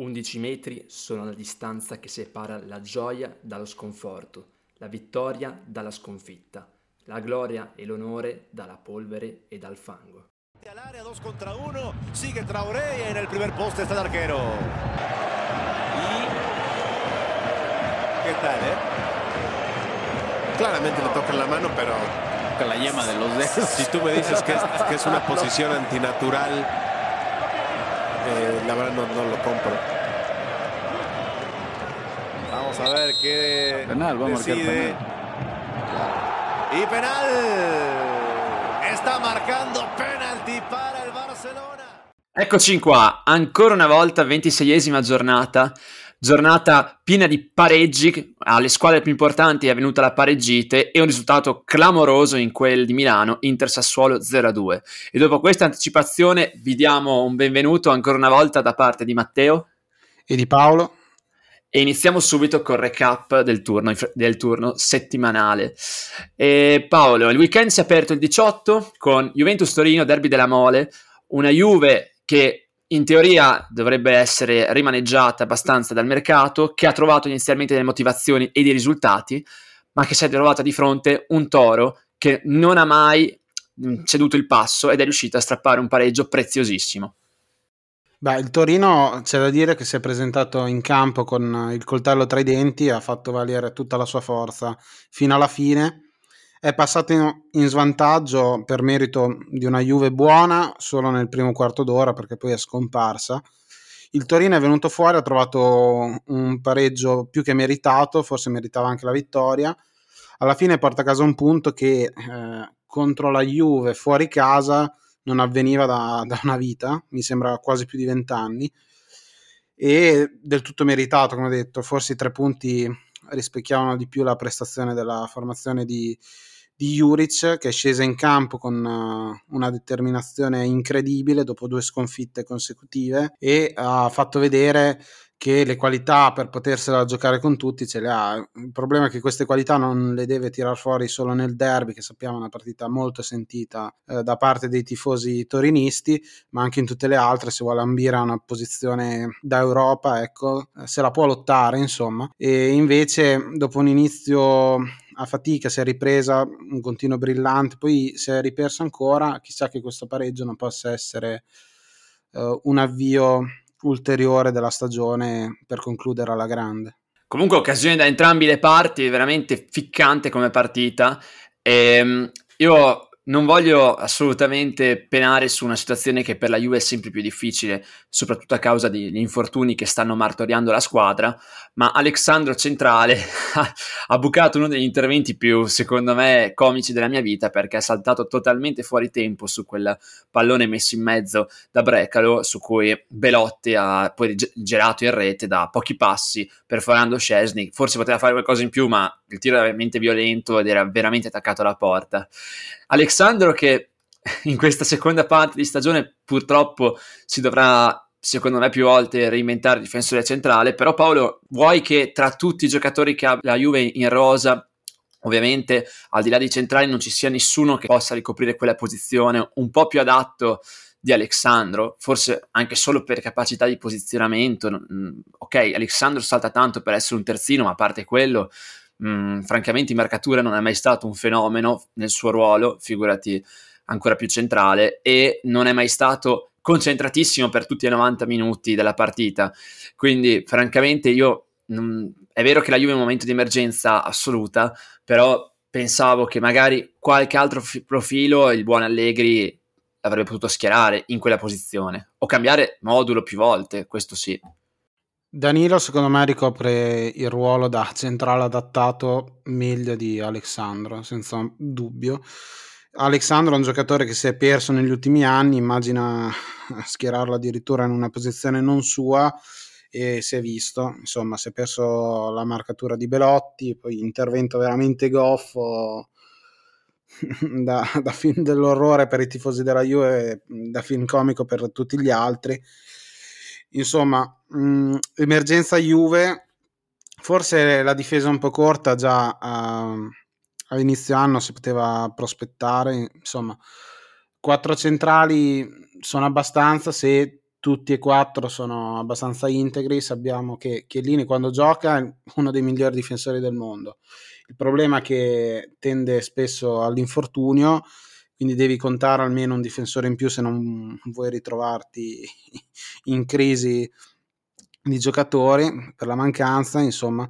11 metri sono la distanza che separa la gioia dallo sconforto, la vittoria dalla sconfitta, la gloria e l'onore dalla polvere e dal fango. Al área 2 contra 1, sigue Traoré y en el primer poste está el arquero. Y... ¿Qué tal, eh? Claramente le tocan la mano, pero Con la yema de los dedos. si tú me dices que es, que es una posición antinatural, eh, la verdad no, no lo compro. Vamos a ver qué Penal, va a marcar decide. Y penal. Está marcando penalti para el Barcelona. Eccoci qua, ancora una volta, 26esima giornata, giornata piena di pareggi, alle squadre più importanti è venuta la pareggite e un risultato clamoroso in quel di Milano, Inter-Sassuolo 0-2. E dopo questa anticipazione vi diamo un benvenuto ancora una volta da parte di Matteo e di Paolo. e iniziamo subito col recap del turno, del turno settimanale. E Paolo, il weekend si è aperto il 18 con Juventus Torino, derby della Mole, una Juve che in teoria dovrebbe essere rimaneggiata abbastanza dal mercato, che ha trovato inizialmente delle motivazioni e dei risultati, ma che si è trovata di fronte un Toro che non ha mai mh, ceduto il passo ed è riuscito a strappare un pareggio preziosissimo. Beh, il Torino c'è da dire che si è presentato in campo con il coltello tra i denti, ha fatto valere tutta la sua forza fino alla fine. È passato in, in svantaggio per merito di una Juve buona solo nel primo quarto d'ora perché poi è scomparsa. Il Torino è venuto fuori, ha trovato un pareggio più che meritato, forse meritava anche la vittoria. Alla fine porta a casa un punto che eh, contro la Juve fuori casa non avveniva da, da, una vita, mi sembra quasi più di vent'anni, e del tutto meritato, come detto, forse i tre punti rispecchiavano di più la prestazione della formazione di, di Juric, che è scesa in campo con uh, una determinazione incredibile dopo due sconfitte consecutive e ha fatto vedere che le qualità per potersela giocare con tutti ce le ha. Il problema è che queste qualità non le deve tirar fuori solo nel derby, che sappiamo è una partita molto sentita eh, da parte dei tifosi torinisti, ma anche in tutte le altre, se vuole ambire a una posizione da Europa, ecco, se la può lottare, insomma. E invece dopo un inizio a fatica, si è ripresa un continuo brillante, poi si è riperso ancora, chissà che questo pareggio non possa essere uh, un avvio ulteriore della stagione per concludere alla grande. Comunque occasione da entrambi le parti, veramente ficcante come partita. E, io non voglio assolutamente penare su una situazione che per la Juve è sempre più difficile, soprattutto a causa degli infortuni che stanno martoriando la squadra, ma Alexandro Centrale ha bucato uno degli interventi più, secondo me, comici della mia vita perché ha saltato totalmente fuori tempo su quel pallone messo in mezzo da Brecalo, su cui Belotti ha poi girato in rete da pochi passi, perforando Scesni. Forse poteva fare qualcosa in più, ma il tiro era veramente violento ed era veramente attaccato alla porta. Alexandro che in questa seconda parte di stagione purtroppo si dovrà secondo me più volte reinventare difensore centrale però Paolo vuoi che tra tutti i giocatori che ha la Juve in rosa ovviamente al di là dei centrali non ci sia nessuno che possa ricoprire quella posizione un po' più adatto di Alexandro, forse anche solo per capacità di posizionamento. Ok, Alexandro salta tanto per essere un terzino, ma a parte quello, mh, francamente in marcatura non è mai stato un fenomeno nel suo ruolo, figurati ancora più centrale, e non è mai stato concentratissimo per tutti i 90 minuti della partita. Quindi, francamente, io mh, è vero che la Juve è un momento di emergenza assoluta, però pensavo che magari qualche altro f- profilo il buon Allegri avrebbe potuto schierare in quella posizione o cambiare modulo più volte, questo sì. Danilo secondo me ricopre il ruolo da centrale adattato meglio di Alexandro, senza dubbio. Alexandro è un giocatore che si è perso negli ultimi anni, immagina schierarlo addirittura in una posizione non sua e si è visto, insomma si è perso la marcatura di Belotti, poi intervento veramente goffo da, da film dell'orrore per i tifosi della Juve, da film comico per tutti gli altri insomma, mh, emergenza Juve, forse la difesa un po' corta già uh, all'inizio anno si poteva prospettare, insomma, quattro centrali sono abbastanza se tutti e quattro sono abbastanza integri, sappiamo che Chiellini quando gioca è uno dei migliori difensori del mondo. Il problema è che tende spesso all'infortunio, quindi devi contare almeno un difensore in più se non vuoi ritrovarti in crisi di giocatori per la mancanza, insomma.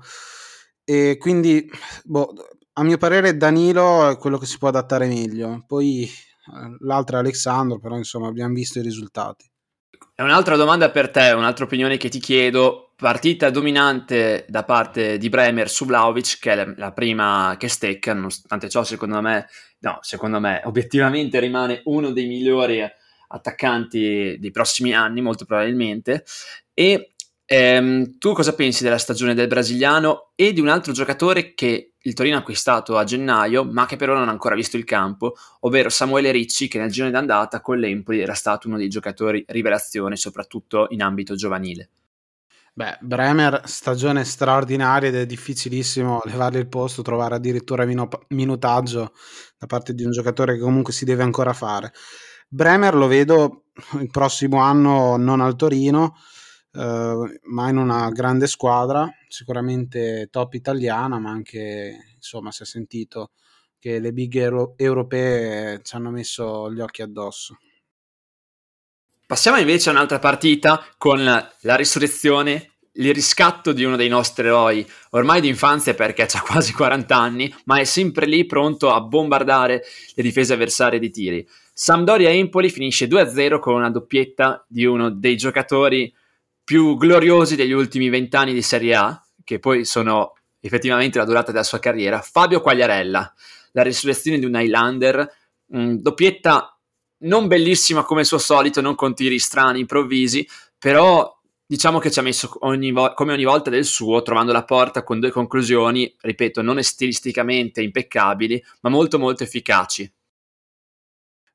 E quindi, boh, a mio parere, Danilo è quello che si può adattare meglio. Poi eh, l'altro è Alessandro, però insomma abbiamo visto i risultati. È un'altra domanda per te, un'altra opinione che ti chiedo. Partita dominante da parte di Bremer su Vlaovic, che è la prima che stecca, nonostante ciò, secondo me, no, secondo me, obiettivamente rimane uno dei migliori attaccanti dei prossimi anni, molto probabilmente. E ehm, tu cosa pensi della stagione del brasiliano e di un altro giocatore che il Torino ha acquistato a gennaio, ma che però non ha ancora visto il campo, ovvero Samuele Ricci, che nel girone d'andata con l'Empoli era stato uno dei giocatori rivelazione, soprattutto in ambito giovanile. Beh, Bremer, stagione straordinaria ed è difficilissimo levargli il posto, trovare addirittura mino- minutaggio da parte di un giocatore che comunque si deve ancora fare. Bremer lo vedo il prossimo anno non al Torino, eh, ma in una grande squadra, sicuramente top italiana, ma anche insomma si è sentito che le big euro- europee ci hanno messo gli occhi addosso. Passiamo invece a un'altra partita con la risurrezione, il riscatto di uno dei nostri eroi, ormai di infanzia perché ha quasi 40 anni, ma è sempre lì pronto a bombardare le difese avversarie di tiri. Sampdoria Empoli finisce 2-0 con una doppietta di uno dei giocatori più gloriosi degli ultimi vent'anni di Serie A, che poi sono effettivamente la durata della sua carriera, Fabio Quagliarella, la risurrezione di un Highlander, mh, doppietta non bellissima come il suo solito, non con tiri strani, improvvisi, però diciamo che ci ha messo ogni vo- come ogni volta del suo, trovando la porta con due conclusioni, ripeto, non stilisticamente impeccabili, ma molto molto efficaci.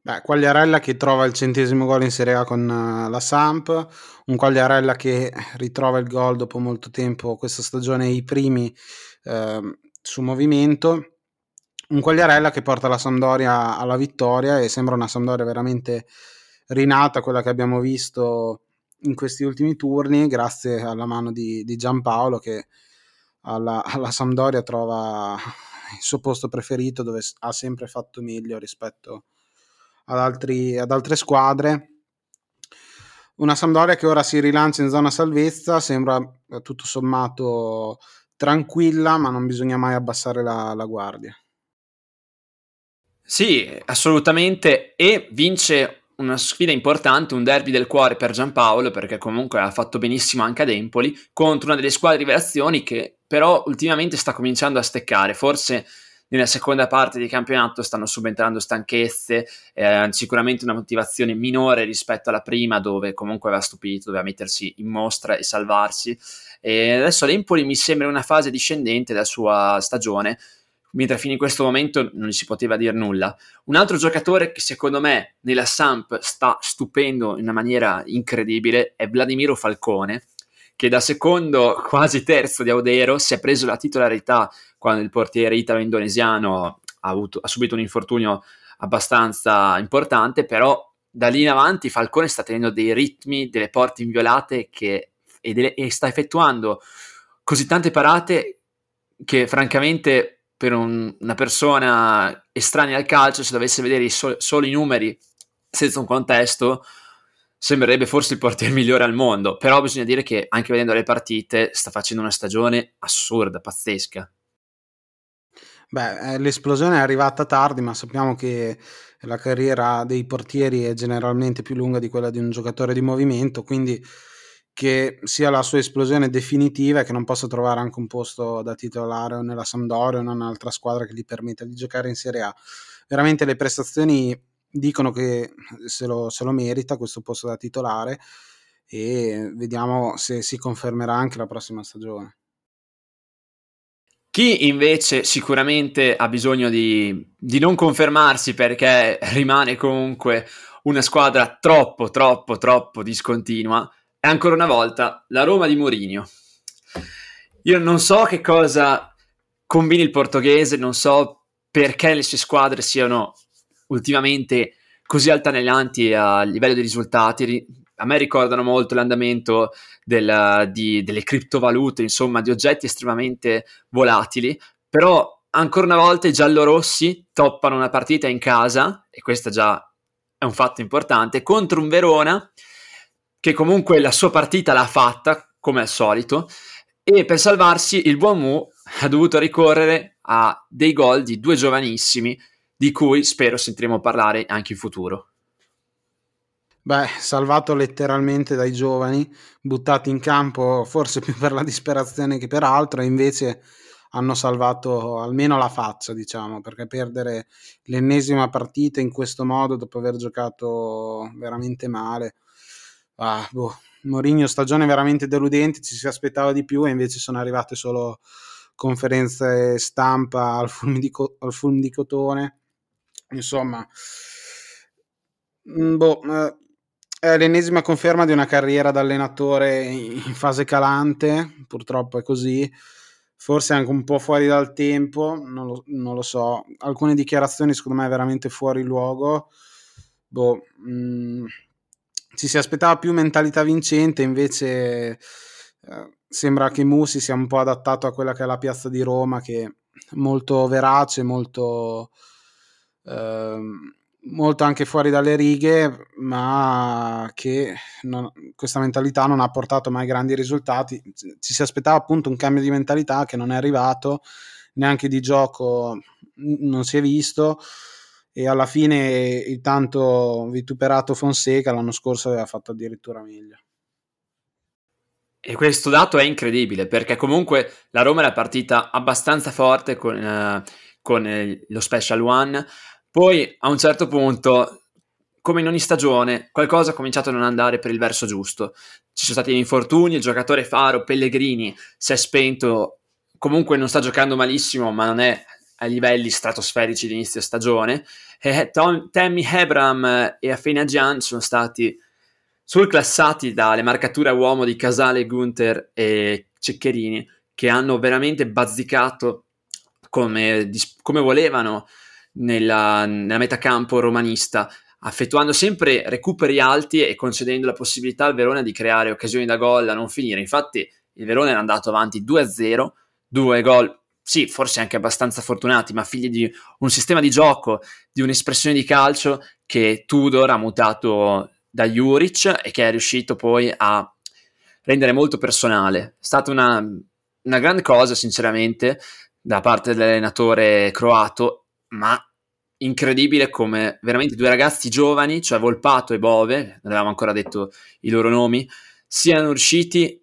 Beh, Quagliarella che trova il centesimo gol in Serie A con uh, la Samp, un Quagliarella che ritrova il gol dopo molto tempo questa stagione, i primi uh, su movimento, un Quagliarella che porta la Sampdoria alla vittoria e sembra una Sampdoria veramente rinata, quella che abbiamo visto in questi ultimi turni, grazie alla mano di, di Giampaolo che alla, alla Sampdoria trova il suo posto preferito dove ha sempre fatto meglio rispetto a ad, altri, ad altre squadre. Una Sampdoria che ora si rilancia in zona salvezza, sembra eh, tutto sommato tranquilla, ma non bisogna mai abbassare la, la guardia. Sì, assolutamente, e vince una sfida importante, un derby del cuore per Giampaolo, perché comunque ha fatto benissimo anche ad Empoli, contro una delle squadre rivelazioni che però ultimamente sta cominciando a steccare, forse nella seconda parte di campionato stanno subentrando stanchezze, eh, sicuramente una motivazione minore rispetto alla prima dove comunque aveva stupito, doveva mettersi in mostra e salvarsi. E adesso l'Empoli mi sembra una fase discendente della sua stagione, mentre fino in questo momento non gli si poteva dire nulla. Un altro giocatore che secondo me nella Samp sta stupendo in una maniera incredibile è Vladimiro Falcone, che da secondo quasi terzo di Audero si è preso la titolarità quando il portiere italo-indonesiano ha, avuto, ha subito un infortunio abbastanza importante, però da lì in avanti Falcone sta tenendo dei ritmi, delle porte inviolate che, e, delle, e, sta effettuando così tante parate che francamente per un, una persona estranea al calcio, se dovesse vedere so, solo i numeri senza un contesto, sembrerebbe forse il portiere migliore al mondo, però bisogna dire che anche vedendo le partite sta facendo una stagione assurda, pazzesca. Beh, eh, l'esplosione è arrivata tardi, ma sappiamo che la carriera dei portieri è generalmente più lunga di quella di un giocatore di movimento, quindi che sia la sua esplosione definitiva e che non possa trovare anche un posto da titolare o nella Sampdoria o in un'altra squadra che gli permetta di giocare in Serie A. Veramente le prestazioni dicono che se lo, se lo merita questo posto da titolare e vediamo se si confermerà anche la prossima stagione. Chi invece sicuramente ha bisogno di, di, non confermarsi perché rimane comunque una squadra troppo, troppo, troppo discontinua è ancora una volta la Roma di Mourinho. Io non so che cosa combini il portoghese, non so perché le sue squadre siano ultimamente così altalenanti a livello di risultati. A me ricordano molto l'andamento del, di, delle criptovalute, insomma, di oggetti estremamente volatili, però ancora una volta i giallorossi toppano una partita in casa, e questo già è un fatto importante, contro un Verona che comunque la sua partita l'ha fatta, come al solito, e per salvarsi il buon Mu ha dovuto ricorrere a dei gol di due giovanissimi, di cui spero sentiremo parlare anche in futuro. Beh, salvato letteralmente dai giovani, buttati in campo forse più per la disperazione che per altro, e invece hanno salvato almeno la faccia, diciamo, perché perdere l'ennesima partita in questo modo dopo aver giocato veramente male. Ah, boh. Mourinho stagione veramente deludente, ci si aspettava di più e invece sono arrivate solo conferenze stampa al fulm di, co- al fulm di cotone. Insomma, mm, boh, eh, è l'ennesima conferma di una carriera da allenatore in fase calante, purtroppo è così forse anche un po' fuori dal tempo, non lo, non lo so. Alcune dichiarazioni secondo me veramente fuori luogo. Boh, mm, ci si aspettava più mentalità vincente, invece eh, sembra che Musi sia un po' adattato a quella che è la piazza di Roma, che è molto verace, molto... Eh, molto anche fuori dalle righe, ma che non, questa mentalità non ha portato mai grandi risultati. Ci si aspettava appunto un cambio di mentalità che non è arrivato, neanche di gioco non si è visto e alla fine il tanto vituperato Fonseca l'anno scorso aveva fatto addirittura meglio. E questo dato è incredibile perché comunque la Roma era partita abbastanza forte con, eh, con eh, lo Special One, poi a un certo punto, come in ogni stagione, qualcosa ha cominciato a non andare per il verso giusto. Ci sono stati infortuni, il giocatore faro Pellegrini si è spento, comunque non sta giocando malissimo, ma non è ai livelli stratosferici di inizio stagione. E Tom, Tammy Hebram e Afena Gian sono stati surclassati dalle marcature a uomo di Casale, Gunther e Ceccherini, che hanno veramente bazzicato come, come volevano nella, nella metacampo romanista, effettuando sempre recuperi alti e concedendo la possibilità al Verona di creare occasioni da gol a non finire. Infatti il Verona era andato avanti 2-0, due gol, sì, forse anche abbastanza fortunati, ma figli di un sistema di gioco, di un'espressione di calcio che Tudor ha mutato da Juric e che è riuscito poi a rendere molto personale. È stata una, una grande cosa, sinceramente, da parte dell'allenatore croato ma incredibile come veramente due ragazzi giovani, cioè Volpato e Bove, non avevamo ancora detto i loro nomi, siano riusciti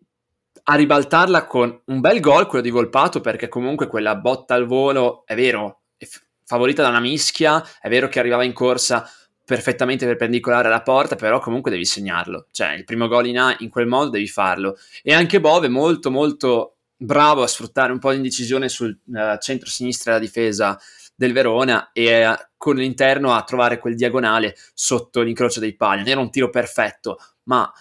a ribaltarla con un bel gol, quello di Volpato, perché comunque quella botta al volo, è vero, è favorita da una mischia, è vero che arrivava in corsa perfettamente perpendicolare alla porta, però comunque devi segnarlo, cioè il primo gol in A in quel modo devi farlo. E anche Bove molto molto bravo a sfruttare un po' di indecisione sul uh, centro-sinistra della difesa del Verona e eh, con l'interno a trovare quel diagonale sotto l'incrocio dei pali. Era un tiro perfetto, ma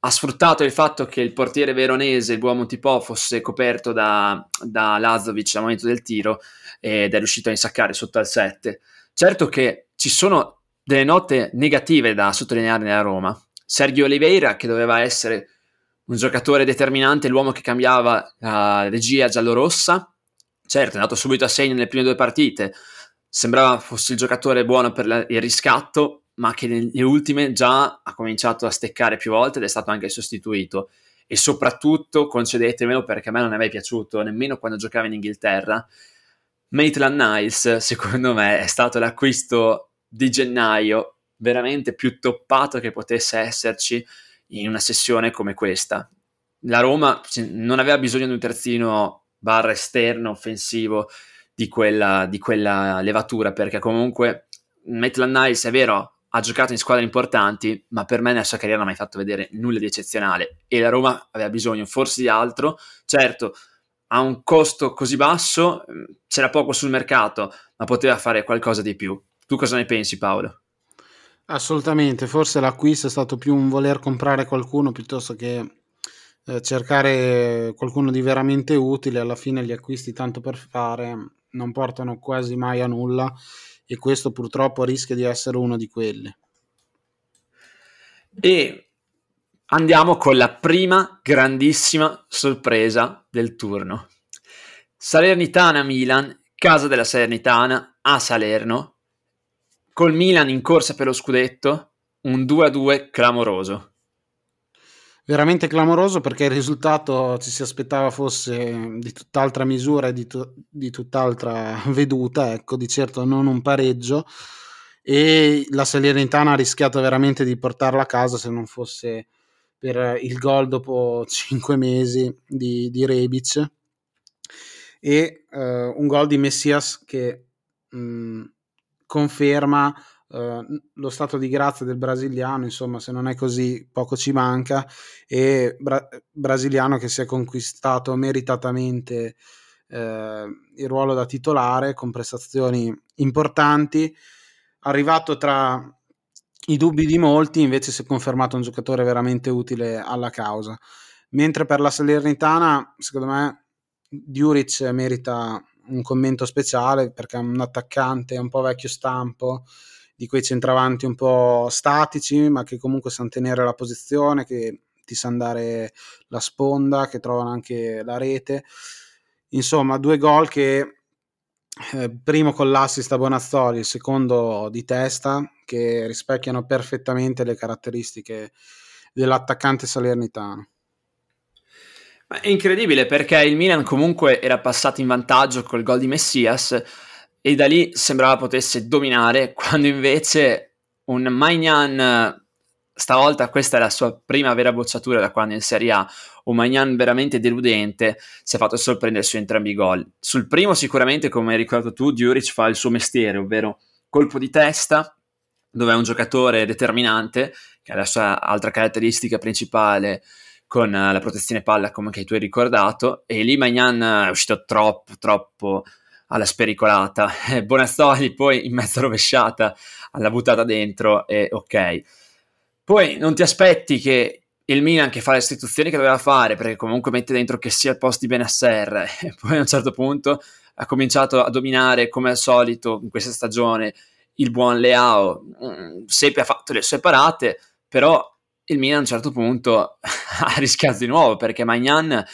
ha sfruttato il fatto che il portiere veronese, il buon Montipò, fosse coperto da, da Lazovic al momento del tiro ed è riuscito a insaccare sotto al 7. Certo che ci sono delle note negative da sottolineare nella Roma. Sergio Oliveira, che doveva essere un giocatore determinante, l'uomo che cambiava la regia giallorossa, certo, è andato subito a segno nelle prime due partite, sembrava fosse il giocatore buono per la, il riscatto, ma che nelle ultime già ha cominciato a steccare più volte ed è stato anche sostituito. E soprattutto, concedetemelo perché a me non è mai piaciuto, nemmeno quando giocava in Inghilterra, Maitland Niles, secondo me, è stato l'acquisto di gennaio veramente più toppato che potesse esserci in una sessione come questa. La Roma non aveva bisogno di un terzino barra esterno offensivo di quella, di quella levatura, perché comunque Maitland Niles è vero, ha giocato in squadre importanti, ma per me nella sua carriera non ha mai fatto vedere nulla di eccezionale e la Roma aveva bisogno forse di altro. Certo, a un costo così basso mm, c'era poco sul mercato, ma poteva fare qualcosa di più. Tu cosa ne pensi, Paolo? Assolutamente, forse l'acquisto è stato più un voler comprare qualcuno piuttosto che eh, cercare qualcuno di veramente utile, alla fine gli acquisti tanto per fare non portano quasi mai a nulla e questo purtroppo rischia di essere uno di quelli. E Andiamo con la prima grandissima sorpresa del turno. Salernitana-Milan, casa della Salernitana a Salerno, col Milan in corsa per lo scudetto, un 2-2 clamoroso. Veramente clamoroso perché il risultato ci si aspettava fosse di tutt'altra misura e di, tu- di tutt'altra veduta, ecco, di certo non un pareggio. E la Salernitana ha rischiato veramente di portarla a casa se non fosse per il gol dopo 5 mesi di, di Rebic. E uh, un gol di Messias che mh, conferma uh, lo stato di grazia del brasiliano, insomma se non è così poco ci manca e bra- brasiliano che si è conquistato meritatamente uh, il ruolo da titolare con prestazioni importanti, arrivato tra i dubbi di molti, invece si è confermato un giocatore veramente utile alla causa. Mentre per la Salernitana, secondo me, Djuric merita un commento speciale perché è un attaccante un po' vecchio stampo, di quei centravanti un po' statici, ma che comunque sanno tenere la posizione, che ti sanno dare la sponda, che trovano anche la rete. Insomma, due gol che eh, primo con l'assist a Bonazzoli, il secondo di testa, che rispecchiano perfettamente le caratteristiche dell'attaccante salernitano. È incredibile perché il Milan comunque era passato in vantaggio col gol di Messias e da lì sembrava potesse dominare, quando invece un Magnan, stavolta questa è la sua prima vera bocciatura da quando in Serie A, un Magnan veramente deludente, si è fatto sorprendere su entrambi i gol. Sul primo sicuramente, come hai ricordato tu, Djuric fa il suo mestiere, ovvero colpo di testa, dove è un giocatore determinante, che è la sua altra caratteristica principale, con uh, la protezione palla come che tu hai ricordato e lì Magnan è uscito troppo troppo alla spericolata. Bonazzoli poi in mezza rovesciata alla buttata dentro e ok. Poi non ti aspetti che il Milan che fa le istituzioni che doveva fare perché comunque mette dentro che sia il posto di Benasser e poi a un certo punto ha cominciato a dominare come al solito in questa stagione il buon Leao. Mm, Sepe ha fatto le sue parate però il Milan a un certo punto ha rischiato di nuovo perché Magnan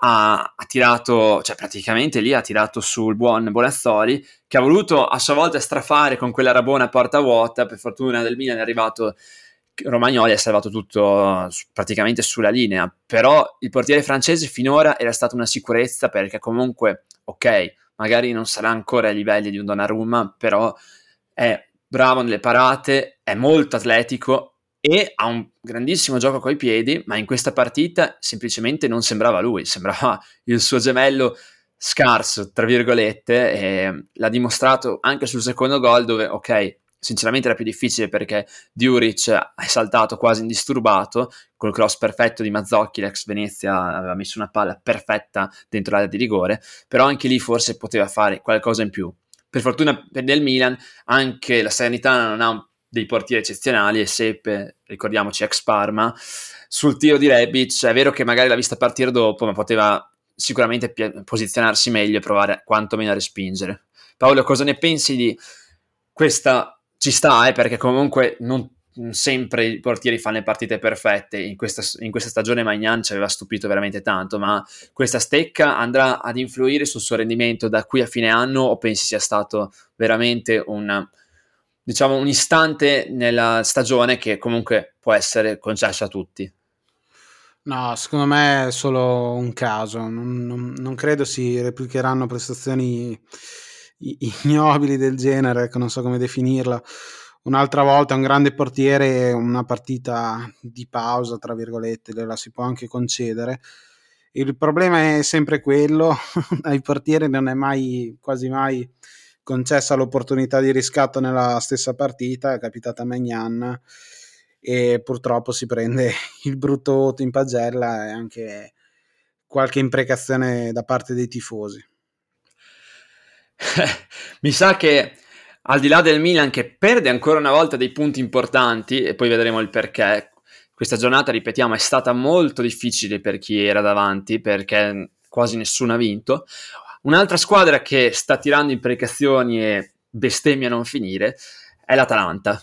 ha, ha, tirato, cioè praticamente lì ha tirato sul buon Bonazzoli che ha voluto a sua volta strafare con quella rabona a porta vuota, per fortuna del Milan è arrivato Romagnoli ha salvato tutto praticamente sulla linea, però il portiere francese finora era stata una sicurezza perché comunque, ok, magari non sarà ancora ai livelli di un Donnarumma, però è bravo nelle parate, è molto atletico e ha un grandissimo gioco coi piedi, ma in questa partita semplicemente non sembrava lui, sembrava il suo gemello scarso, tra virgolette, e l'ha dimostrato anche sul secondo gol dove, ok, sinceramente era più difficile perché Djuric è saltato quasi indisturbato, col cross perfetto di Mazzocchi, l'ex Venezia aveva messo una palla perfetta dentro l'area di rigore, però anche lì forse poteva fare qualcosa in più. Per fortuna per del Milan, anche la Serenità non ha un dei portieri eccezionali e Seppe, ricordiamoci, ex Parma. Sul tiro di Rebic è vero che magari l'ha vista partire dopo, ma poteva sicuramente pi- posizionarsi meglio e provare quantomeno a respingere. Paolo, cosa ne pensi di questa? Ci sta, eh, perché comunque non sempre i portieri fanno le partite perfette. In questa, in questa stagione Magnan ci aveva stupito veramente tanto, ma questa stecca andrà ad influire sul suo rendimento da qui a fine anno o pensi sia stato veramente un diciamo, un istante nella stagione che comunque può essere concesso a tutti. No, secondo me è solo un caso, non, non, non credo si replicheranno prestazioni ignobili del genere, ecco, non so come definirla. Un'altra volta un grande portiere, una partita di pausa, tra virgolette, la si può anche concedere. Il problema è sempre quello, ai portieri non è mai, quasi mai concessa l'opportunità di riscatto nella stessa partita, è capitata a Magnan e purtroppo si prende il brutto voto in pagella e anche qualche imprecazione da parte dei tifosi. Mi sa che al di là del Milan che perde ancora una volta dei punti importanti e poi vedremo il perché, questa giornata, ripetiamo, è stata molto difficile per chi era davanti perché quasi nessuno ha vinto. Un'altra squadra che sta tirando imprecazioni e bestemmie a non finire è l'Atalanta,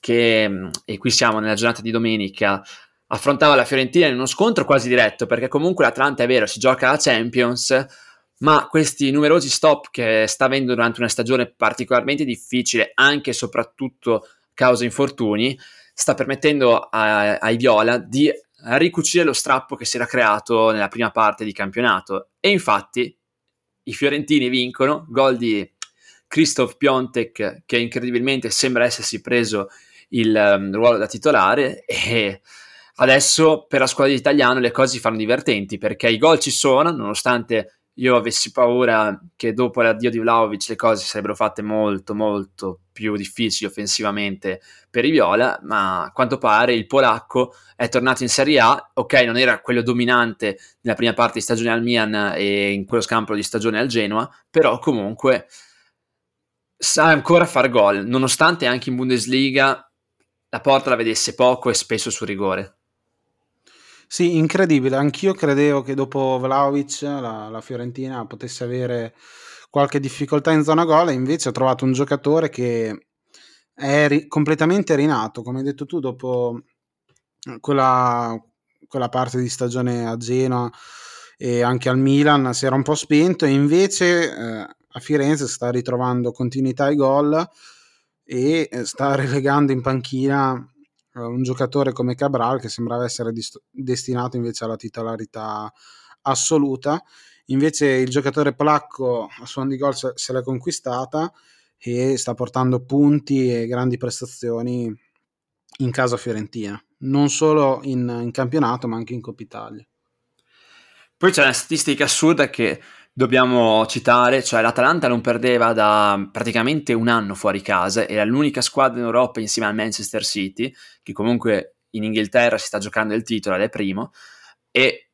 che, e qui siamo nella giornata di domenica, affrontava la Fiorentina in uno scontro quasi diretto, perché comunque l'Atalanta è vero, si gioca la Champions, ma questi numerosi stop che sta avendo durante una stagione particolarmente difficile, anche e soprattutto causa infortuni, sta permettendo a, ai Viola di ricucire lo strappo che si era creato nella prima parte di campionato. E infatti i fiorentini vincono, gol di Christoph Piontek che incredibilmente sembra essersi preso il um, ruolo da titolare e adesso per la squadra di italiano le cose si fanno divertenti perché i gol ci sono nonostante io avessi paura che dopo l'addio di Vlaovic le cose sarebbero fatte molto molto più difficili offensivamente per i Viola, ma a quanto pare il polacco è tornato in Serie A, ok non era quello dominante nella prima parte di stagione al Milan e in quello scampolo di stagione al Genoa, però comunque sa ancora far gol, nonostante anche in Bundesliga la porta la vedesse poco e spesso su rigore. Sì, incredibile. Anch'io credevo che dopo Vlaovic la, la Fiorentina potesse avere qualche difficoltà in zona gol, e invece ho trovato un giocatore che è ri- completamente rinato, come hai detto tu, dopo quella, quella parte di stagione a Genoa e anche al Milan si era un po' spento. E invece eh, a Firenze sta ritrovando continuità ai gol e eh, sta relegando in panchina un giocatore come Cabral che sembrava essere dist- destinato invece alla titolarità assoluta. Invece il giocatore polacco a suon di gol se l'è conquistata e sta portando punti e grandi prestazioni in casa fiorentina, non solo in, in campionato ma anche in Coppa Italia. Poi c'è una statistica assurda che dobbiamo citare, cioè l'Atalanta non perdeva da praticamente un anno fuori casa, era l'unica squadra in Europa insieme al Manchester City, che comunque in Inghilterra si sta giocando il titolo ed è primo, e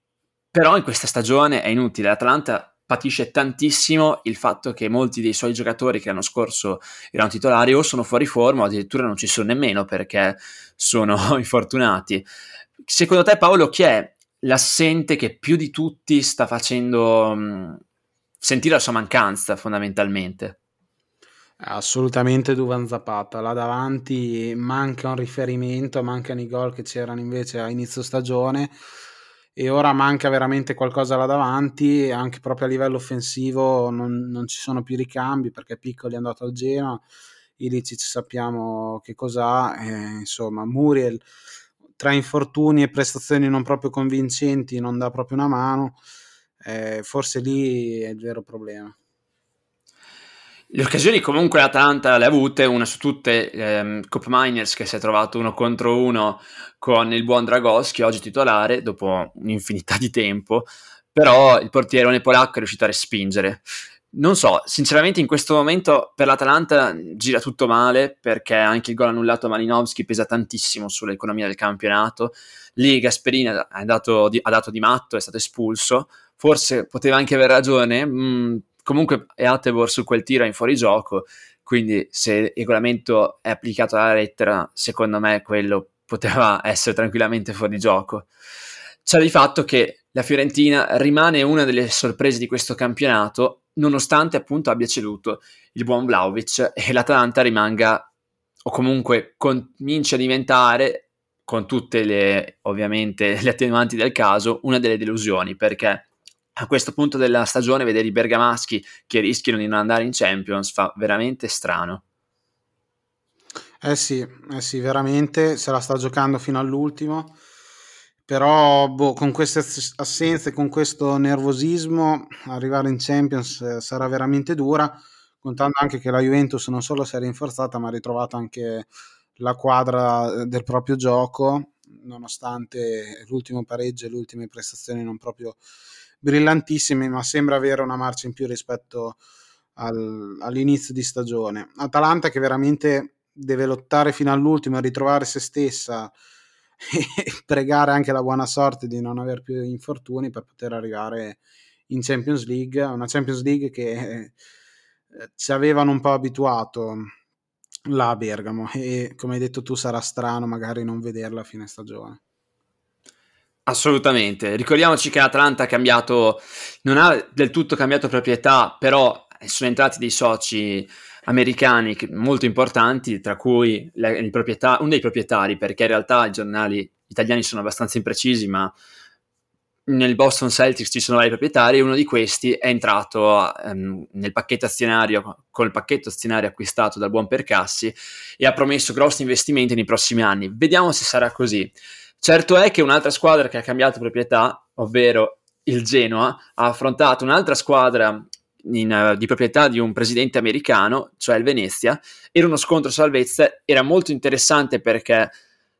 però in questa stagione è inutile, l'Atalanta patisce tantissimo il fatto che molti dei suoi giocatori che l'anno scorso erano titolari o sono fuori forma o addirittura non ci sono nemmeno perché sono infortunati. Secondo te Paolo chi è l'assente che più di tutti sta facendo sentire la sua mancanza fondamentalmente. Assolutamente Duvan Zapata, là davanti manca un riferimento, mancano i gol che c'erano invece a inizio stagione e ora manca veramente qualcosa là davanti, anche proprio a livello offensivo non, non ci sono più ricambi perché Piccoli è andato al Genoa, Ilicic sappiamo che cos'ha, eh, insomma Muriel tra infortuni e prestazioni non proprio convincenti non dà proprio una mano eh, forse lì è il vero problema. Le occasioni comunque l'Atalanta le ha avute, una su tutte ehm, Cop Miners che si è trovato uno contro uno con il buon Dragoschi, oggi titolare, dopo un'infinità di tempo, però il portiere polacco è riuscito a respingere. Non so, sinceramente in questo momento per l'Atalanta gira tutto male perché anche il gol annullato a Malinowski pesa tantissimo sull'economia del campionato. Lì Gasperini ha dato di, ha dato di matto, è stato espulso, forse poteva anche aver ragione. Mm, comunque Atebor su quel tiro è in fuorigioco, quindi se il regolamento è applicato alla lettera, secondo me quello poteva essere tranquillamente fuori gioco. C'è di fatto che la Fiorentina rimane una delle sorprese di questo campionato, nonostante appunto abbia ceduto il buon Vlaovic e l'Atalanta rimanga o comunque comincia a diventare con tutte le ovviamente le attenuanti del caso una delle delusioni perché a questo punto della stagione vedere i bergamaschi che rischiano di non andare in Champions fa veramente strano. Eh sì, eh sì, veramente se la sta giocando fino all'ultimo. Però boh, con queste assenze, con questo nervosismo, arrivare in Champions eh, sarà veramente dura, contando anche che la Juventus non solo si è rinforzata, ma ha ritrovato anche la quadra eh, del proprio gioco, nonostante l'ultimo pareggio e le ultime prestazioni non proprio brillantissimi, ma sembra avere una marcia in più rispetto al, all'inizio di stagione. Atalanta che veramente deve lottare fino all'ultimo ritrovare se stessa e pregare anche la buona sorte di non aver più infortuni per poter arrivare in Champions League, una Champions League che eh, ci avevano un po' abituato là a Bergamo e come hai detto tu sarà strano magari non vederla a fine stagione. Assolutamente, ricordiamoci che l'Atlanta ha cambiato, non ha del tutto cambiato proprietà, però sono entrati dei soci americani molto importanti, tra cui uno dei proprietari, perché in realtà i giornali italiani sono abbastanza imprecisi, ma nel Boston Celtics ci sono vari proprietari e uno di questi è entrato um, nel pacchetto azionario col pacchetto azionario acquistato dal buon Percassi e ha promesso grossi investimenti nei prossimi anni. Vediamo se sarà così. Certo è che un'altra squadra che ha cambiato proprietà, ovvero il Genoa, ha affrontato un'altra squadra in, uh, di proprietà di un presidente americano, cioè il Venezia. Era uno scontro salvezza, era molto interessante perché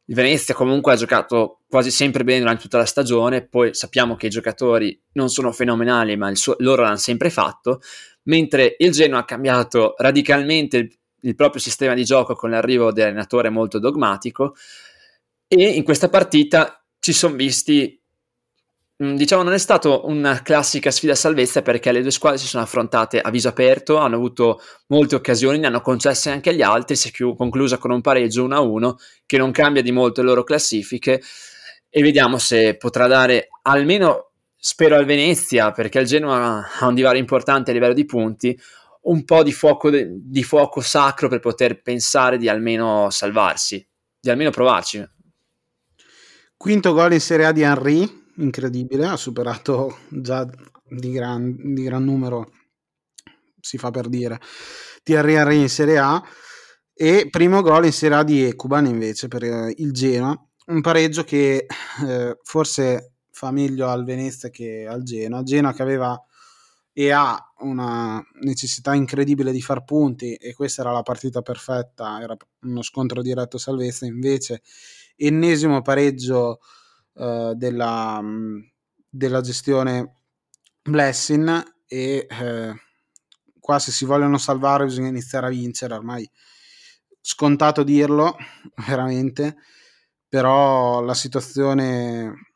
il Venezia comunque ha giocato quasi sempre bene durante tutta la stagione, poi sappiamo che i giocatori non sono fenomenali, ma suo, loro l'hanno sempre fatto, mentre il Genoa ha cambiato radicalmente il, il proprio sistema di gioco con l'arrivo dell'allenatore molto dogmatico e in questa partita ci sono visti Mm, diciamo non è stato una classica sfida a salvezza perché le due squadre si sono affrontate a viso aperto, hanno avuto molte occasioni, ne hanno concesse anche agli altri, si è conclusa con un pareggio 1-1 che non cambia di molto le loro classifiche e vediamo se potrà dare almeno, spero al Venezia perché il Genoa ha un divario importante a livello di punti, un po' di fuoco, di fuoco sacro per poter pensare di almeno salvarsi, di almeno provarci. Quinto gol in Serie A di Henry, incredibile, ha superato già di gran, di gran numero, si fa per dire, Thierry Henry in Serie A. E primo gol in Serie A di Ecuban invece per eh, il Genoa, un pareggio che eh, forse fa meglio al Venezia che al Genoa, Genoa che aveva e ha una necessità incredibile di far punti e questa era la partita perfetta, era uno scontro diretto salvezza, invece ennesimo pareggio uh, della, mm, della, gestione Blessing e eh, qua se si vogliono salvare bisogna iniziare a vincere ormai scontato dirlo veramente però la situazione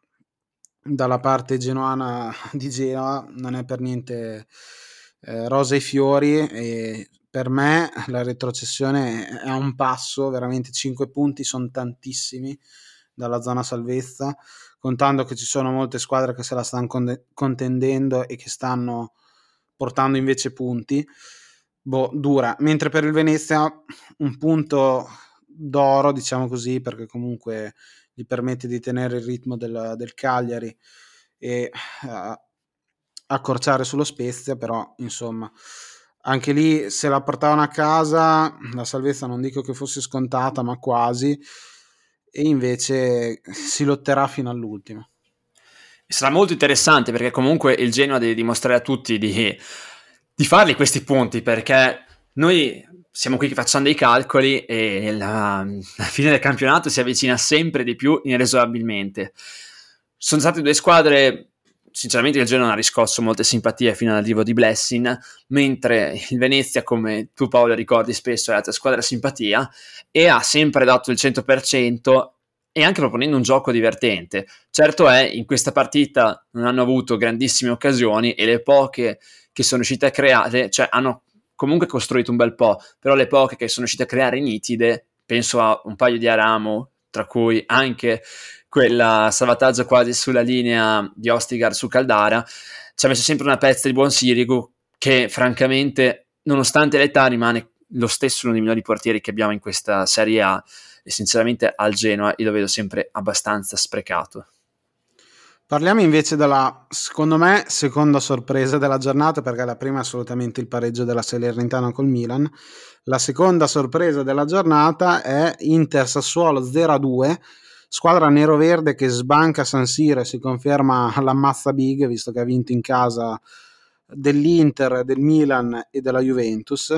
dalla parte genuana di Genoa non è per niente eh, rosa e fiori e per me la retrocessione è a un passo, veramente 5 punti sono tantissimi dalla zona salvezza, contando che ci sono molte squadre che se la stanno contendendo e che stanno portando invece punti. Boh, dura. Mentre per il Venezia un punto d'oro, diciamo così, perché comunque gli permette di tenere il ritmo del, del Cagliari e uh, accorciare sullo Spezia, però insomma anche lì se la portavano a casa la salvezza non dico che fosse scontata ma quasi e invece si lotterà fino all'ultimo. Sarà molto interessante perché comunque il Genoa deve dimostrare a tutti di, di farli questi punti perché noi siamo qui che facciamo dei calcoli e la, la, fine del campionato si avvicina sempre di più inesorabilmente. Sono state due squadre sinceramente il Genoa ha riscosso molte simpatie fino all'arrivo di Blessing, mentre il Venezia, come tu Paolo ricordi spesso, è l'altra squadra simpatia e ha sempre dato il 100% e anche proponendo un gioco divertente. Certo è, in questa partita non hanno avuto grandissime occasioni e le poche che sono riuscite a creare, cioè hanno comunque costruito un bel po', però le poche che sono riuscite a creare nitide, penso a un paio di Aramo, tra cui anche quella salvataggio quasi sulla linea di Ostigar su Caldara, ci ha messo sempre una pezza di buon Sirigu che francamente, nonostante l'età, rimane lo stesso uno dei migliori portieri che abbiamo in questa Serie A e sinceramente al Genoa io lo vedo sempre abbastanza sprecato. Parliamo invece della, secondo me, seconda sorpresa della giornata, perché la prima è assolutamente il pareggio della Salernitana col Milan. La seconda sorpresa della giornata è Inter Sassuolo 0-2 squadra nero-verde che sbanca San Siro e si conferma l'ammazza big visto che ha vinto in casa dell'Inter, del Milan e della Juventus.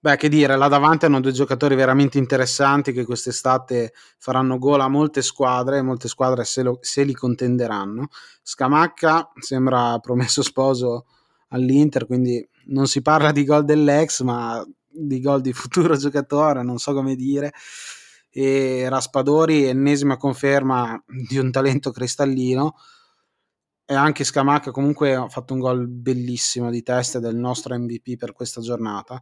Beh, che dire, là davanti hanno due giocatori veramente interessanti che quest'estate faranno gol a molte squadre, molte squadre se, lo, se li contenderanno. Scamacca sembra promesso sposo all'Inter, quindi non si parla di gol dell'ex, ma di gol di futuro giocatore, non so come dire. E Raspadori ennesima conferma di un talento cristallino. E anche Scamacca comunque ha fatto un gol bellissimo di testa del nostro MVP per questa giornata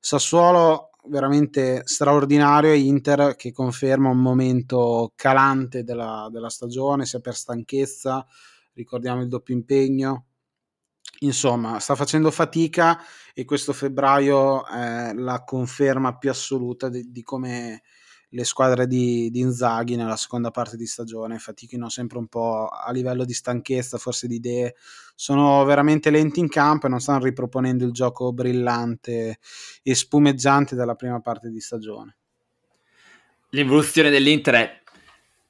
Sassuolo veramente straordinario e Inter che conferma un momento calante della, della stagione sia per stanchezza ricordiamo il doppio impegno. Insomma sta facendo fatica e questo febbraio è la conferma più assoluta di, di come le squadre di, di Inzaghi nella seconda parte di stagione fatichino sempre un po' a livello di stanchezza, forse di idee, sono veramente lenti in campo e non stanno riproponendo il gioco brillante e spumeggiante della prima parte di stagione. L'involuzione dell'Inter è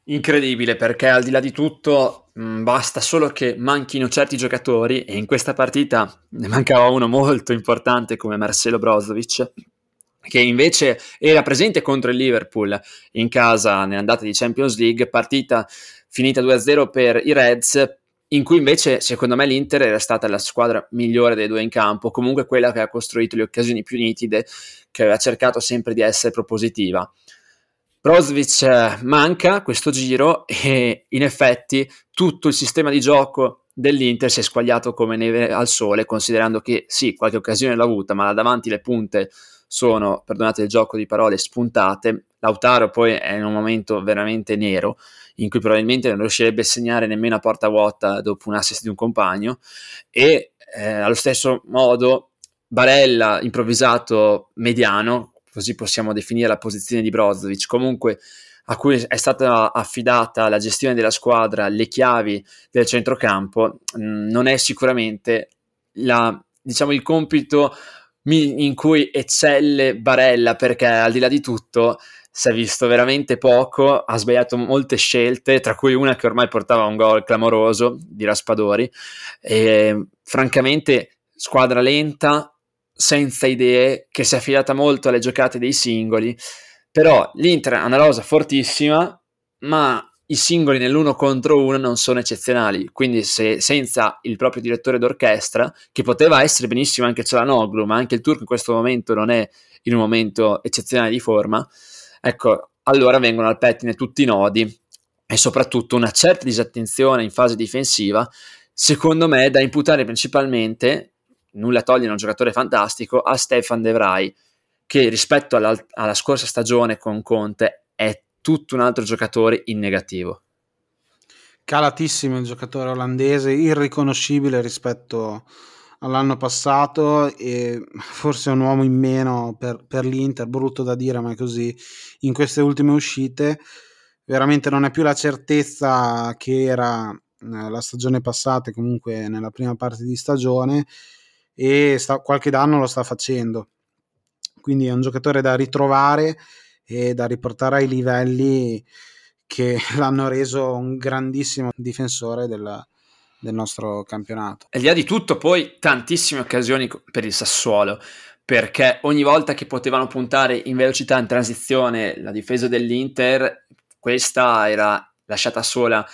incredibile perché al di là di tutto mh, mm, basta solo che manchino certi giocatori e in questa partita ne mancava uno molto importante come Marcelo Brozovic che invece era presente contro il Liverpool in casa nell'andata di Champions League, partita finita 2-0 per i Reds, in cui invece secondo me l'Inter era stata la squadra migliore dei due in campo, comunque quella che ha costruito le occasioni più nitide, che aveva cercato sempre di essere propositiva. Brozovic eh, manca questo giro e in effetti tutto il sistema di gioco dell'Inter si è squagliato come neve al sole, considerando che sì, qualche occasione l'ha avuta, ma là davanti le punte sono, perdonate il gioco di parole, spuntate. Lautaro poi è in un momento veramente nero, in cui probabilmente non riuscirebbe a segnare nemmeno a porta vuota dopo un assist di un compagno. E eh, allo stesso modo Barella improvvisato mediano, così possiamo definire la posizione di Brozovic, comunque a cui è stata affidata la gestione della squadra, le chiavi del centrocampo, mh, mm, non è sicuramente la, diciamo, il compito in cui eccelle Barella perché al di là di tutto si è visto veramente poco, ha sbagliato molte scelte, tra cui una che ormai portava un gol clamoroso di Raspadori. E, francamente, squadra lenta, senza idee, che si è affidata molto alle giocate dei singoli. Però l'Inter ha una rosa fortissima, ma i singoli nell'uno contro uno non sono eccezionali, quindi se senza il proprio direttore d'orchestra, che poteva essere benissimo anche Cialanoglu, ma anche il turco in questo momento non è in un momento eccezionale di forma, ecco, allora vengono al pettine tutti i nodi e soprattutto una certa disattenzione in fase difensiva, secondo me da imputare principalmente, nulla toglie un giocatore fantastico, a Stefan De Vrij, che rispetto alla, alla scorsa stagione con Conte tutto un altro giocatore in negativo. Calatissimo il giocatore olandese, irriconoscibile rispetto all'anno passato e forse un uomo in meno per, per l'Inter, brutto da dire ma è così, in queste ultime uscite veramente non è più la certezza che era eh, la stagione passata comunque nella prima parte di stagione e sta, qualche danno lo sta facendo quindi è un giocatore da ritrovare e da riportare ai livelli che l'hanno reso un grandissimo difensore del, del nostro campionato. E al là di tutto, poi tantissime occasioni per il Sassuolo, perché ogni volta che potevano puntare in velocità in transizione la difesa dell'Inter, questa era lasciata sola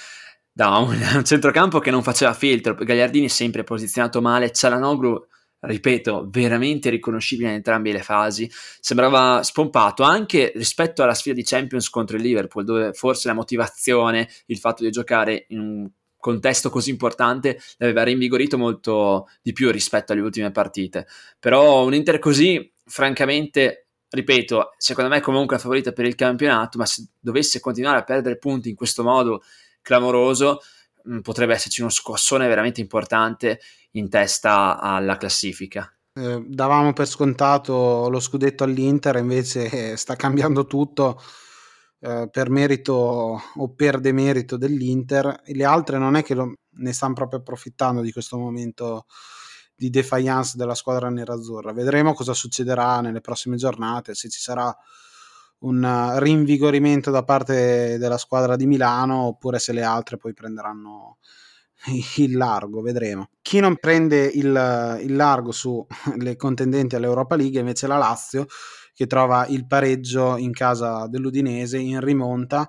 da un, un centrocampo che non faceva filtro. Gagliardini sempre posizionato male, Cialanoglu ripeto, veramente riconoscibile in entrambe le fasi. Sembrava spompato anche rispetto alla sfida di Champions contro il Liverpool, dove forse la motivazione, il fatto di giocare in un contesto così importante l'aveva rinvigorito molto di più rispetto alle ultime partite. Però un Inter così, francamente, ripeto, secondo me è comunque la favorita per il campionato, ma se dovesse continuare a perdere punti in questo modo clamoroso, Mm, potrebbe esserci uno scossone veramente importante in testa alla classifica. Eh, davamo per scontato lo scudetto all'Inter, invece sta cambiando tutto eh, per merito o per demerito dell'Inter. Le altre non è che lo, ne stanno proprio approfittando di questo momento di defiance della squadra nerazzurra. Vedremo cosa succederà nelle prossime giornate, se ci sarà un rinvigorimento da parte della squadra di Milano oppure se le altre poi prenderanno il largo, vedremo. Chi non prende il, il largo sulle contendenti all'Europa League invece la Lazio che trova il pareggio in casa dell'Udinese in rimonta,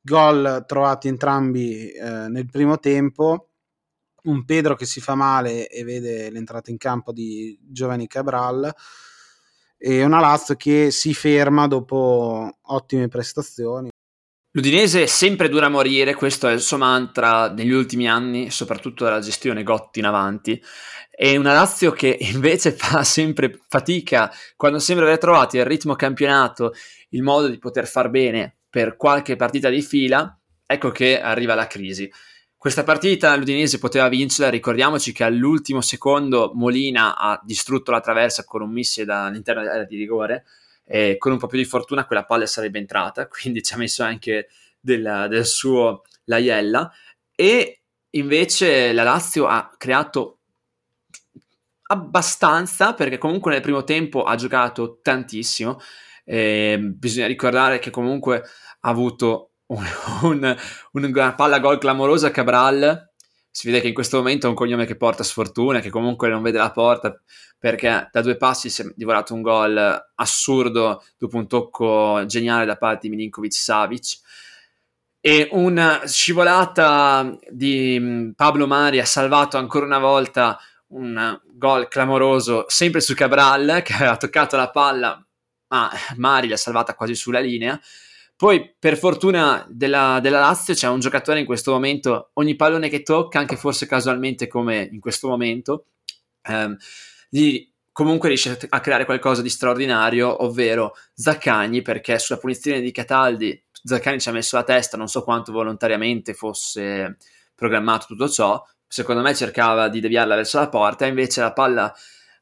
gol trovati entrambi eh, nel primo tempo, un Pedro che si fa male e vede l'entrata in campo di Giovanni Cabral, e una Lazio che si ferma dopo ottime prestazioni. L'Udinese è sempre dura a morire, questo è il suo mantra negli ultimi anni, soprattutto dalla gestione Gotti in avanti. E una Lazio che invece fa sempre fatica quando sembra aver trovato il ritmo campionato, il modo di poter far bene per qualche partita di fila, ecco che arriva la crisi. Questa partita l'Udinese poteva vincerla, ricordiamoci che all'ultimo secondo Molina ha distrutto la traversa con un missile dall'interno dell'area di rigore, e con un po' più di fortuna quella palla sarebbe entrata, quindi ci ha messo anche del, del suo Laiella. E invece la Lazio ha creato abbastanza perché comunque nel primo tempo ha giocato tantissimo. Eh, bisogna ricordare che comunque ha avuto un, un, una palla gol clamorosa Cabral si vede che in questo momento è un cognome che porta sfortuna, che comunque non vede la porta perché da due passi si è divorato un gol assurdo dopo un tocco geniale da parte di Milinkovic Savic. E una scivolata di mm, Pablo Mari ha salvato ancora una volta un gol clamoroso sempre su Cabral che aveva toccato la palla ma Mari l'ha salvata quasi sulla linea poi, per fortuna della, della, Lazio, c'è un giocatore in questo momento, ogni pallone che tocca, anche forse casualmente come in questo momento, ehm, gli, comunque riesce a creare qualcosa di straordinario, ovvero Zaccagni, perché sulla punizione di Cataldi Zaccagni ci ha messo la testa, non so quanto volontariamente fosse programmato tutto ciò, secondo me cercava di deviarla verso la porta, invece la palla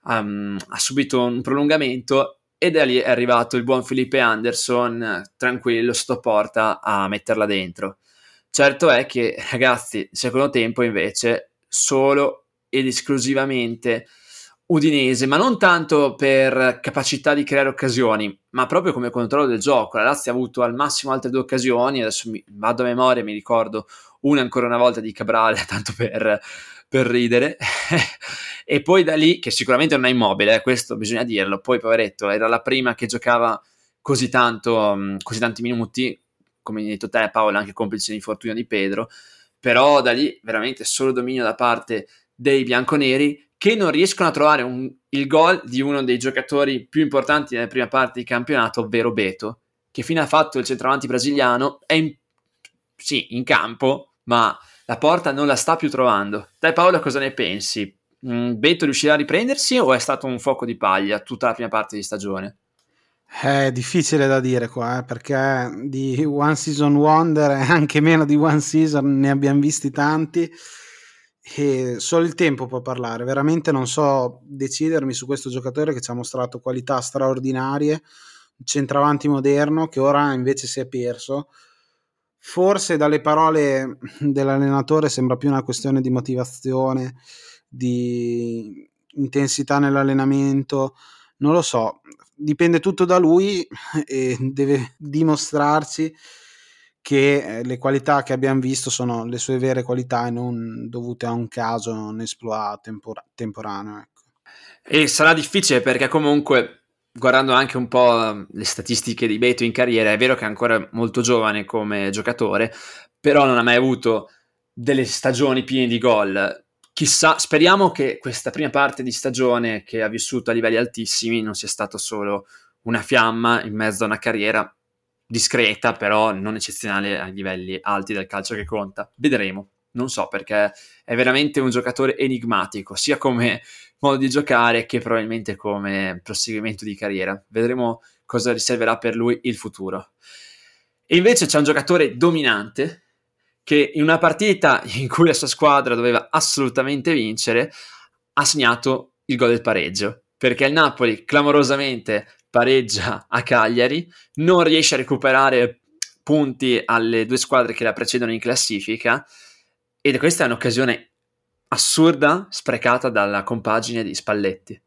um, ha subito un prolungamento e da lì è arrivato il buon Felipe Anderson, tranquillo, sto porta a metterla dentro. Certo è che, ragazzi, secondo tempo invece solo ed esclusivamente Udinese, ma non tanto per capacità di creare occasioni, ma proprio come controllo del gioco. La Lazio ha avuto al massimo altre due occasioni, adesso mi vado a memoria, mi ricordo una ancora una volta di Cabral, tanto per, per ridere. e poi da lì, che sicuramente non è immobile, eh, questo bisogna dirlo, poi poveretto, era la prima che giocava così tanto, mm, così tanti minuti, come hai detto te Paolo, anche complice l'infortunio di Pedro, però da lì veramente solo dominio da parte dei bianconeri che non riescono a trovare un, il gol di uno dei giocatori più importanti nella prima parte di campionato, ovvero Beto, che fino ha fatto il centravanti brasiliano, è in, sì, in campo, ma la porta non la sta più trovando. Te Paolo cosa ne pensi? Mm, Beto riuscirà a riprendersi o è stato un fuoco di paglia tutta la prima parte di stagione? È difficile da dire qua, eh, perché di One Season Wonder e anche meno di One Season ne abbiamo visti tanti e solo il tempo può parlare. Veramente non so decidermi su questo giocatore che ci ha mostrato qualità straordinarie, centravanti moderno che ora invece si è perso Forse dalle parole dell'allenatore sembra più una questione di motivazione, di intensità nell'allenamento, non lo so, dipende tutto da lui e deve dimostrarci che eh, le qualità che abbiamo visto sono le sue vere qualità e non dovute a un caso, un esploit tempora- temporaneo. Ecco. E sarà difficile perché comunque guardando anche un po' ehm, le statistiche di Beto in carriera, è vero che è ancora molto giovane come giocatore, però non ha mai avuto delle stagioni piene di gol. Chissà, speriamo che questa prima parte di stagione che ha vissuto a livelli altissimi non sia stato solo una fiamma in mezzo a una carriera discreta, però non eccezionale ai livelli alti del calcio che conta. Vedremo. Non so perché è veramente un giocatore enigmatico, sia come modo di giocare che probabilmente come proseguimento di carriera. Vedremo cosa riserverà per lui il futuro. E invece c'è un giocatore dominante che in una partita in cui la sua squadra doveva assolutamente vincere ha segnato il gol del pareggio perché il Napoli clamorosamente pareggia a Cagliari, non riesce a recuperare punti alle due squadre che la precedono in classifica ed questa è un'occasione assurda sprecata dalla compagine di Spalletti.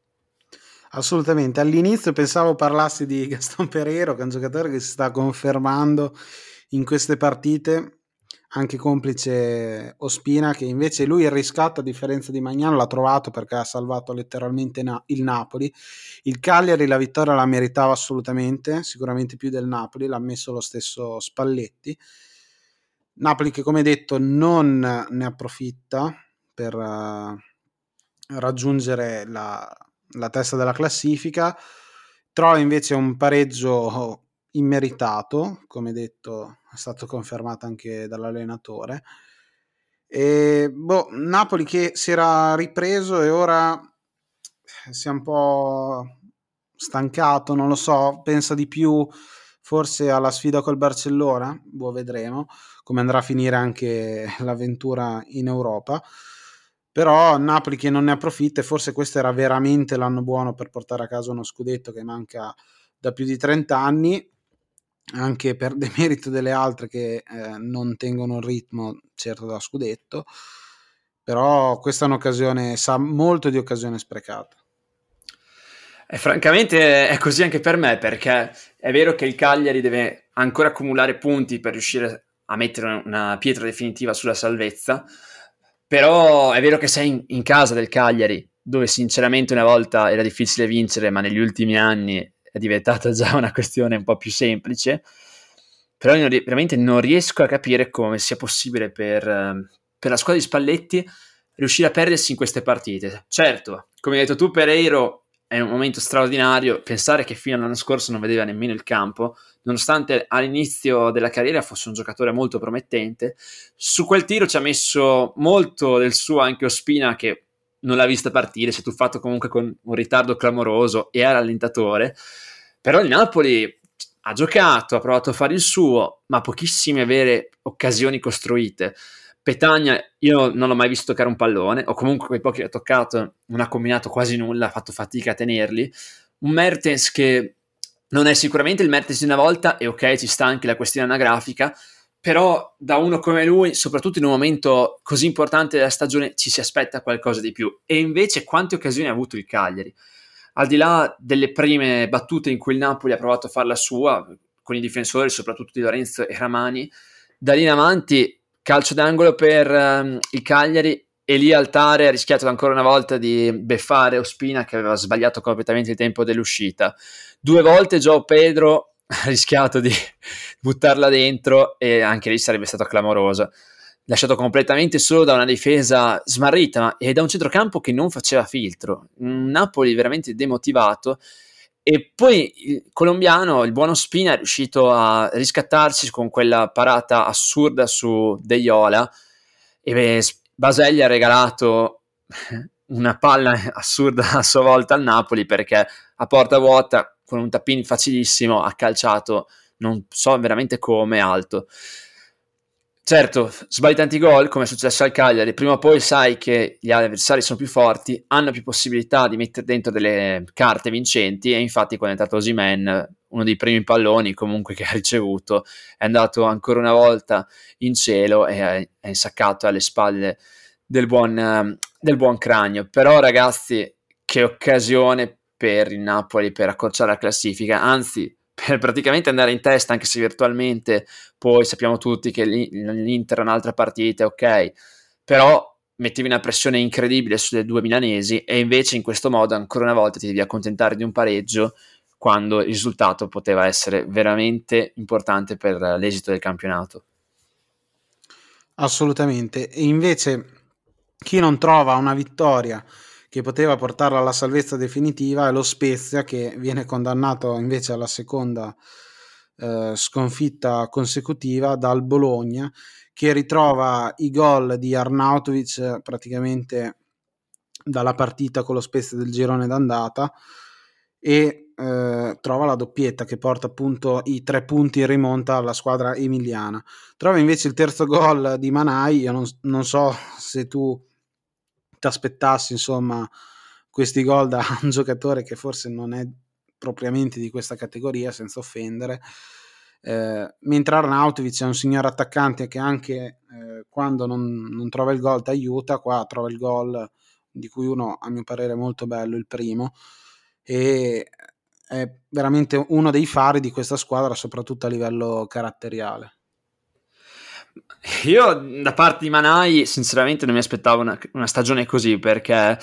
Assolutamente, all'inizio pensavo parlassi di Gaston Pereiro, che è un giocatore che si sta confermando in queste partite, anche complice Ospina, che invece lui il riscatto a differenza di Magnano l'ha trovato perché ha salvato letteralmente na- il Napoli. Il Cagliari la vittoria la meritava assolutamente, sicuramente più del Napoli, l'ha messo lo stesso Spalletti. Napoli che come detto non ne approfitta, per uh, raggiungere la, la, testa della classifica. Trova invece un pareggio immeritato, come detto, è stato confermato anche dall'allenatore. E, boh, Napoli che si era ripreso e ora si è un po' stancato, non lo so, pensa di più forse alla sfida col Barcellona, boh, vedremo come andrà a finire anche l'avventura in Europa. Però Napoli che non ne approfitta e forse questo era veramente l'anno buono per portare a casa uno scudetto che manca da più di 30 anni, anche per demerito delle altre che eh, non tengono il ritmo certo da scudetto, però questa è un'occasione, sa molto di occasione sprecata. E francamente è così anche per me, perché è vero che il Cagliari deve ancora accumulare punti per riuscire a mettere una pietra definitiva sulla salvezza, però è vero che sei in, in casa del Cagliari, dove sinceramente una volta era difficile vincere, ma negli ultimi anni è diventata già una questione un po' più semplice. Però io veramente non riesco a capire come sia possibile per, per la squadra di Spalletti riuscire a perdersi in queste partite. Certo, come hai detto tu, Pereiro è un momento straordinario. Pensare che fino all'anno scorso non vedeva nemmeno il campo, nonostante all'inizio della carriera fosse un giocatore molto promettente, su quel tiro ci ha messo molto del suo anche Ospina che non l'ha vista partire, si è tuffato comunque con un ritardo clamoroso e era allentatore. Però il Napoli ha giocato, ha provato a fare il suo, ma pochissime vere occasioni costruite. Petagna, io non l'ho mai visto toccare un pallone, o comunque quei pochi che ha toccato non ha combinato quasi nulla, ha fatto fatica a tenerli. Un Mertens che non è sicuramente il Mertens di una volta, e ok, ci sta anche la questione anagrafica, però da uno come lui, soprattutto in un momento così importante della stagione, ci si aspetta qualcosa di più. E invece quante occasioni ha avuto il Cagliari? Al di là delle prime battute in cui il Napoli ha provato a farla sua, con i difensori, soprattutto di Lorenzo e Ramani, da lì in avanti calcio d'angolo per um, il Cagliari e lì Altare ha rischiato ancora una volta di beffare Ospina che aveva sbagliato completamente il tempo dell'uscita. Due volte Joe Pedro ha rischiato di buttarla dentro e anche lì sarebbe stato clamoroso. Lasciato completamente solo da una difesa smarrita e da un centrocampo che non faceva filtro. Un Napoli veramente demotivato e poi il colombiano, il buono Spina, è riuscito a riscattarsi con quella parata assurda su De Iola e beh, Basegli ha regalato una palla assurda a sua volta al Napoli perché a porta vuota con un tappin facilissimo ha calciato non so veramente come alto Certo, sbagli tanti gol, come è successo al Cagliari, prima o poi sai che gli avversari sono più forti, hanno più possibilità di mettere dentro delle carte vincenti e infatti quando è entrato Osimen, uno dei primi palloni comunque che ha ricevuto, è andato ancora una volta in cielo e è insaccato alle spalle del buon, del buon cranio. Però ragazzi, che occasione per il Napoli per accorciare la classifica, anzi per praticamente andare in testa, anche se virtualmente poi sappiamo tutti che l'Inter è un'altra partita, ok, però mettevi una pressione incredibile sulle due milanesi e invece in questo modo ancora una volta ti devi accontentare di un pareggio quando il risultato poteva essere veramente importante per l'esito del campionato. Assolutamente. E invece chi non trova una vittoria che poteva portarla alla salvezza definitiva è lo Spezia che viene condannato invece alla seconda eh, sconfitta consecutiva dal Bologna che ritrova i gol di Arnautovic praticamente dalla partita con lo Spezia del girone d'andata e eh, trova la doppietta che porta appunto i tre punti in rimonta alla squadra emiliana. Trova invece il terzo gol di Manai, io non, non so se tu ti aspettassi insomma questi gol da un giocatore che forse non è propriamente di questa categoria, senza offendere. Eh, mentre Arnautovic è un signor attaccante che anche eh, quando non, non, trova il gol ti aiuta, qua trova il gol di cui uno a mio parere molto bello, il primo, e è veramente uno dei fari di questa squadra, soprattutto a livello caratteriale. Io da parte di Manai sinceramente non mi aspettavo una, una stagione così perché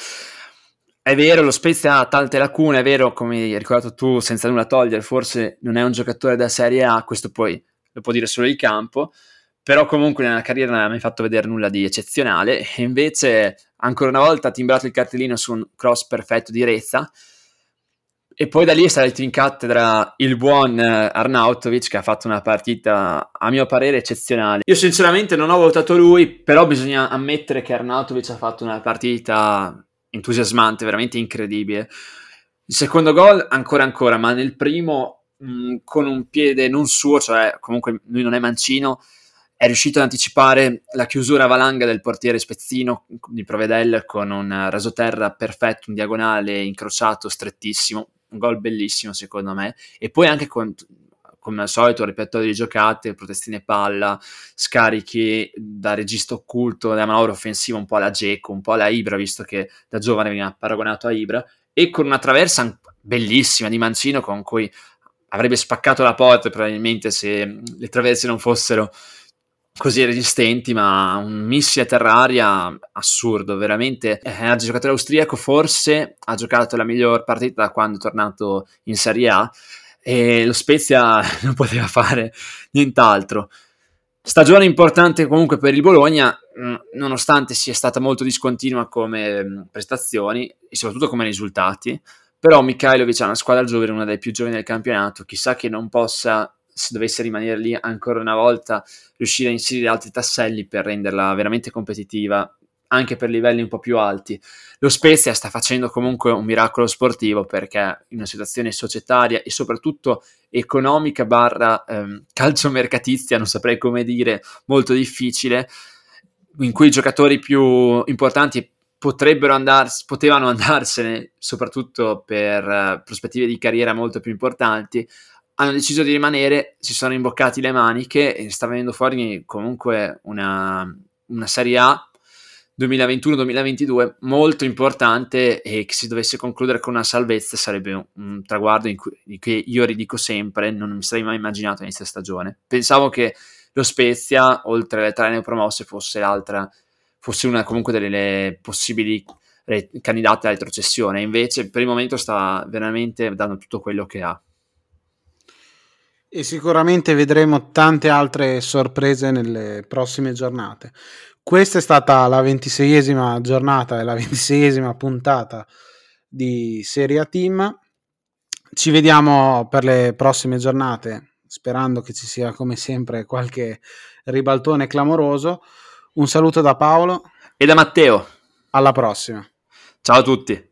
è vero, lo Spezia ha tante lacune, è vero, come hai ricordato tu, senza nulla togliere, forse non è un giocatore da Serie A, questo poi lo può dire solo il campo, però comunque nella carriera non ha mai fatto vedere nulla di eccezionale e invece ancora una volta ha timbrato il cartellino su un cross perfetto di Rezza e poi da lì è salito in cattedra il buon eh, Arnautovic che ha fatto una partita a mio parere eccezionale. Io sinceramente non ho votato lui, però bisogna ammettere che Arnautovic ha fatto una partita entusiasmante, veramente incredibile. Il secondo gol ancora ancora, ma nel primo mh, mm, con un piede non suo, cioè comunque lui non è mancino, è riuscito ad anticipare la chiusura valanga del portiere spezzino di Provedel con un rasoterra perfetto, un diagonale incrociato, strettissimo un gol bellissimo secondo me, e poi anche con, come al solito, ripettore di giocate, protestine palla, scarichi da regista occulto, da manovra offensiva un po' alla Geco, un po' alla Ibra, visto che da giovane veniva paragonato a Ibra, e con una traversa bellissima di Mancino con cui avrebbe spaccato la porta probabilmente se le traverse non fossero così resistenti, ma un missile terraria assurdo, veramente. È un giocatore austriaco, forse ha giocato la miglior partita da quando è tornato in Serie A e lo Spezia non poteva fare nient'altro. Stagione importante comunque per il Bologna, mm, nonostante sia stata molto discontinua come mm, prestazioni e soprattutto come risultati, però Mikhailovic ha una squadra giovane, una delle più giovani del campionato, chissà che non possa, se dovesse rimanere lì ancora una volta, riuscire a inserire altri tasselli per renderla veramente competitiva anche per livelli un po' più alti. Lo Spezia sta facendo comunque un miracolo sportivo perché in una situazione societaria e soprattutto economica barra ehm, calciomercatizia, non saprei come dire, molto difficile, in cui i giocatori più importanti potrebbero andars- potevano andarsene, soprattutto per uh, prospettive di carriera molto più importanti, hanno deciso di rimanere, si sono imboccati le maniche e sta venendo fuori comunque una, una Serie A 2021-2022 molto importante e che si dovesse concludere con una salvezza sarebbe un, traguardo in cui, in cui, io ridico sempre, non mi sarei mai immaginato inizio stagione. Pensavo che lo Spezia, oltre alle tre neopromosse, fosse l'altra, fosse una comunque delle possibili re, candidate alla retrocessione, invece per il momento sta veramente dando tutto quello che ha. E sicuramente vedremo tante altre sorprese nelle prossime giornate. Questa è stata la ventiseiesima giornata e la ventiseiesima puntata di Serie A Team. Ci vediamo per le prossime giornate, sperando che ci sia come sempre qualche ribaltone clamoroso. Un saluto da Paolo e da Matteo. Alla prossima. Ciao a tutti.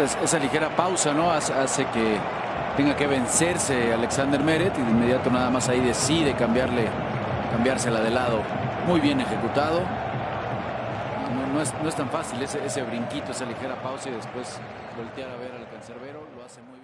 Esa ligera pausa no hace, que tenga que vencerse Alexander Meret y de inmediato nada más ahí decide cambiarle, cambiársela de lado. Muy bien ejecutado. No, es, no es, tan fácil ese, ese brinquito, esa ligera pausa y después voltear a ver al cancerbero. Lo hace muy